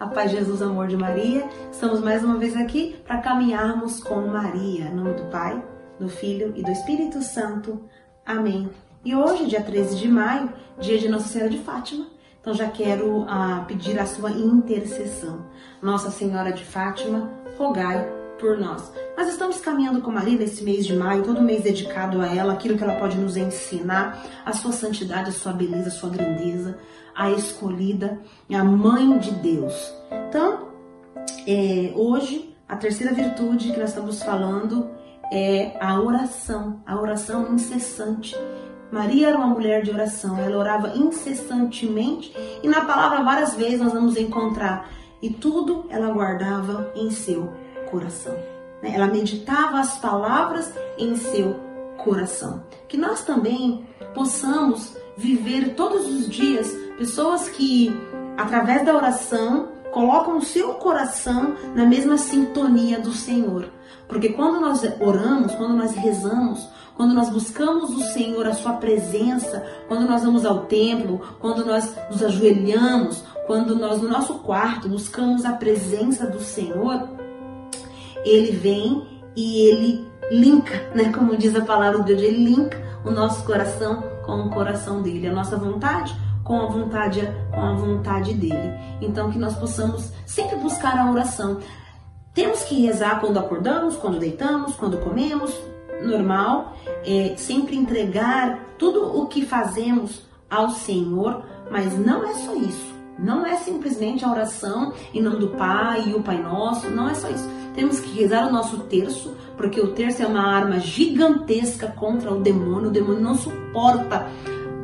A paz de Jesus, amor de Maria. Estamos mais uma vez aqui para caminharmos com Maria. Em nome do Pai, do Filho e do Espírito Santo. Amém. E hoje, dia 13 de maio, dia de Nossa Senhora de Fátima. Então já quero ah, pedir a sua intercessão. Nossa Senhora de Fátima, rogai por nós. Nós estamos caminhando com Maria nesse mês de maio, todo mês dedicado a ela, aquilo que ela pode nos ensinar, a sua santidade, a sua beleza, a sua grandeza, a escolhida, a mãe de Deus. Então, é, hoje, a terceira virtude que nós estamos falando é a oração, a oração incessante. Maria era uma mulher de oração, ela orava incessantemente e na palavra várias vezes nós vamos encontrar e tudo ela guardava em seu coração. Né? Ela meditava as palavras em seu coração. Que nós também possamos viver todos os dias pessoas que, através da oração, colocam o seu coração na mesma sintonia do Senhor. Porque quando nós oramos, quando nós rezamos, quando nós buscamos o Senhor, a sua presença, quando nós vamos ao templo, quando nós nos ajoelhamos, quando nós no nosso quarto buscamos a presença do Senhor, ele vem e ele linka, né? Como diz a palavra de Deus, ele linka o nosso coração com o coração dele, a nossa vontade com a vontade com a vontade dele. Então que nós possamos sempre buscar a oração. Temos que rezar quando acordamos, quando deitamos, quando comemos, normal, é, sempre entregar tudo o que fazemos ao Senhor, mas não é só isso. Não é simplesmente a oração em nome do Pai e o Pai Nosso, não é só isso. Temos que rezar o nosso terço, porque o terço é uma arma gigantesca contra o demônio. O demônio não suporta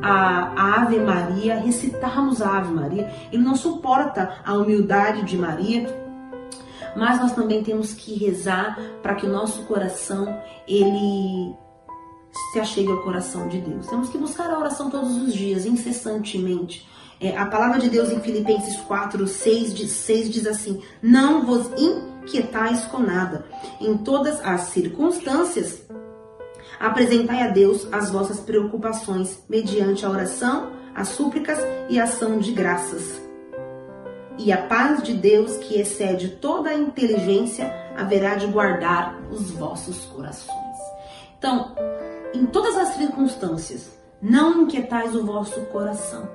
a Ave Maria, recitarmos a Ave Maria. Ele não suporta a humildade de Maria. Mas nós também temos que rezar para que o nosso coração ele se achegue ao coração de Deus. Temos que buscar a oração todos os dias, incessantemente. É, a palavra de Deus em Filipenses 4, 6, 6 diz assim: Não vos inquietais com nada. Em todas as circunstâncias, apresentai a Deus as vossas preocupações, mediante a oração, as súplicas e a ação de graças. E a paz de Deus, que excede toda a inteligência, haverá de guardar os vossos corações. Então, em todas as circunstâncias, não inquietais o vosso coração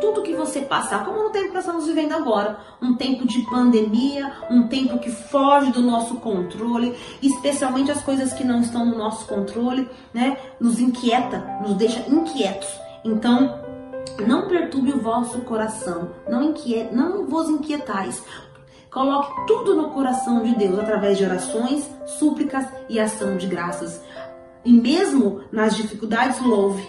tudo que você passar, como no tempo que nós estamos vivendo agora, um tempo de pandemia, um tempo que foge do nosso controle, especialmente as coisas que não estão no nosso controle, né? Nos inquieta, nos deixa inquietos. Então, não perturbe o vosso coração, não não vos inquietais. Coloque tudo no coração de Deus através de orações, súplicas e ação de graças. E mesmo nas dificuldades, louve.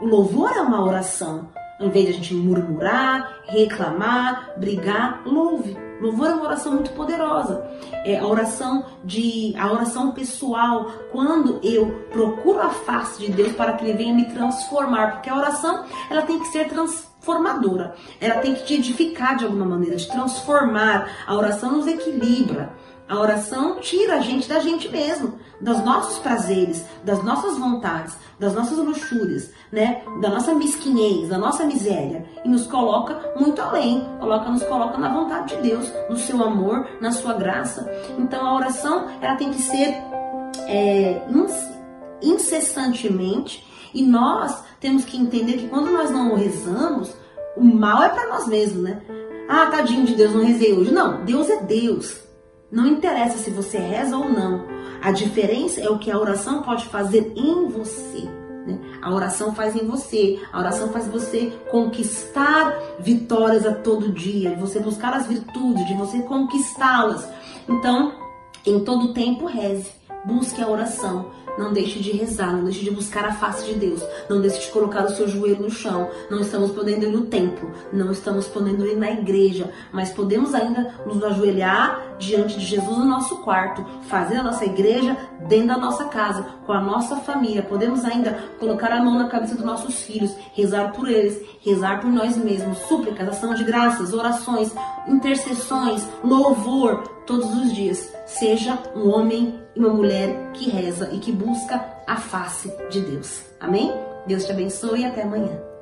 O louvor é uma oração. Em vez de a gente murmurar, reclamar, brigar, louve. Louvor é uma oração muito poderosa. É a oração de a oração pessoal, quando eu procuro a face de Deus para que ele venha me transformar, porque a oração, ela tem que ser transformadora. Ela tem que te edificar de alguma maneira, te transformar. A oração nos equilibra. A oração tira a gente da gente mesmo, dos nossos prazeres, das nossas vontades, das nossas luxúrias, né? Da nossa mesquinhez, da nossa miséria e nos coloca muito além, coloca nos coloca na vontade de Deus, no seu amor, na sua graça. Então a oração ela tem que ser é, incessantemente e nós temos que entender que quando nós não rezamos, o mal é para nós mesmos, né? Ah, tadinho de Deus, não rezei hoje. Não, Deus é Deus. Não interessa se você reza ou não. A diferença é o que a oração pode fazer em você. Né? A oração faz em você. A oração faz você conquistar vitórias a todo dia, de você buscar as virtudes, de você conquistá-las. Então, em todo tempo, reze. Busque a oração. Não deixe de rezar, não deixe de buscar a face de Deus. Não deixe de colocar o seu joelho no chão. Não estamos podendo ir no templo, não estamos podendo ir na igreja, mas podemos ainda nos ajoelhar diante de Jesus no nosso quarto, fazer a nossa igreja dentro da nossa casa, com a nossa família. Podemos ainda colocar a mão na cabeça dos nossos filhos, rezar por eles, rezar por nós mesmos, súplicas, ação de graças, orações, intercessões, louvor, todos os dias. Seja um homem e uma mulher que reza e que busca a face de Deus. Amém? Deus te abençoe e até amanhã.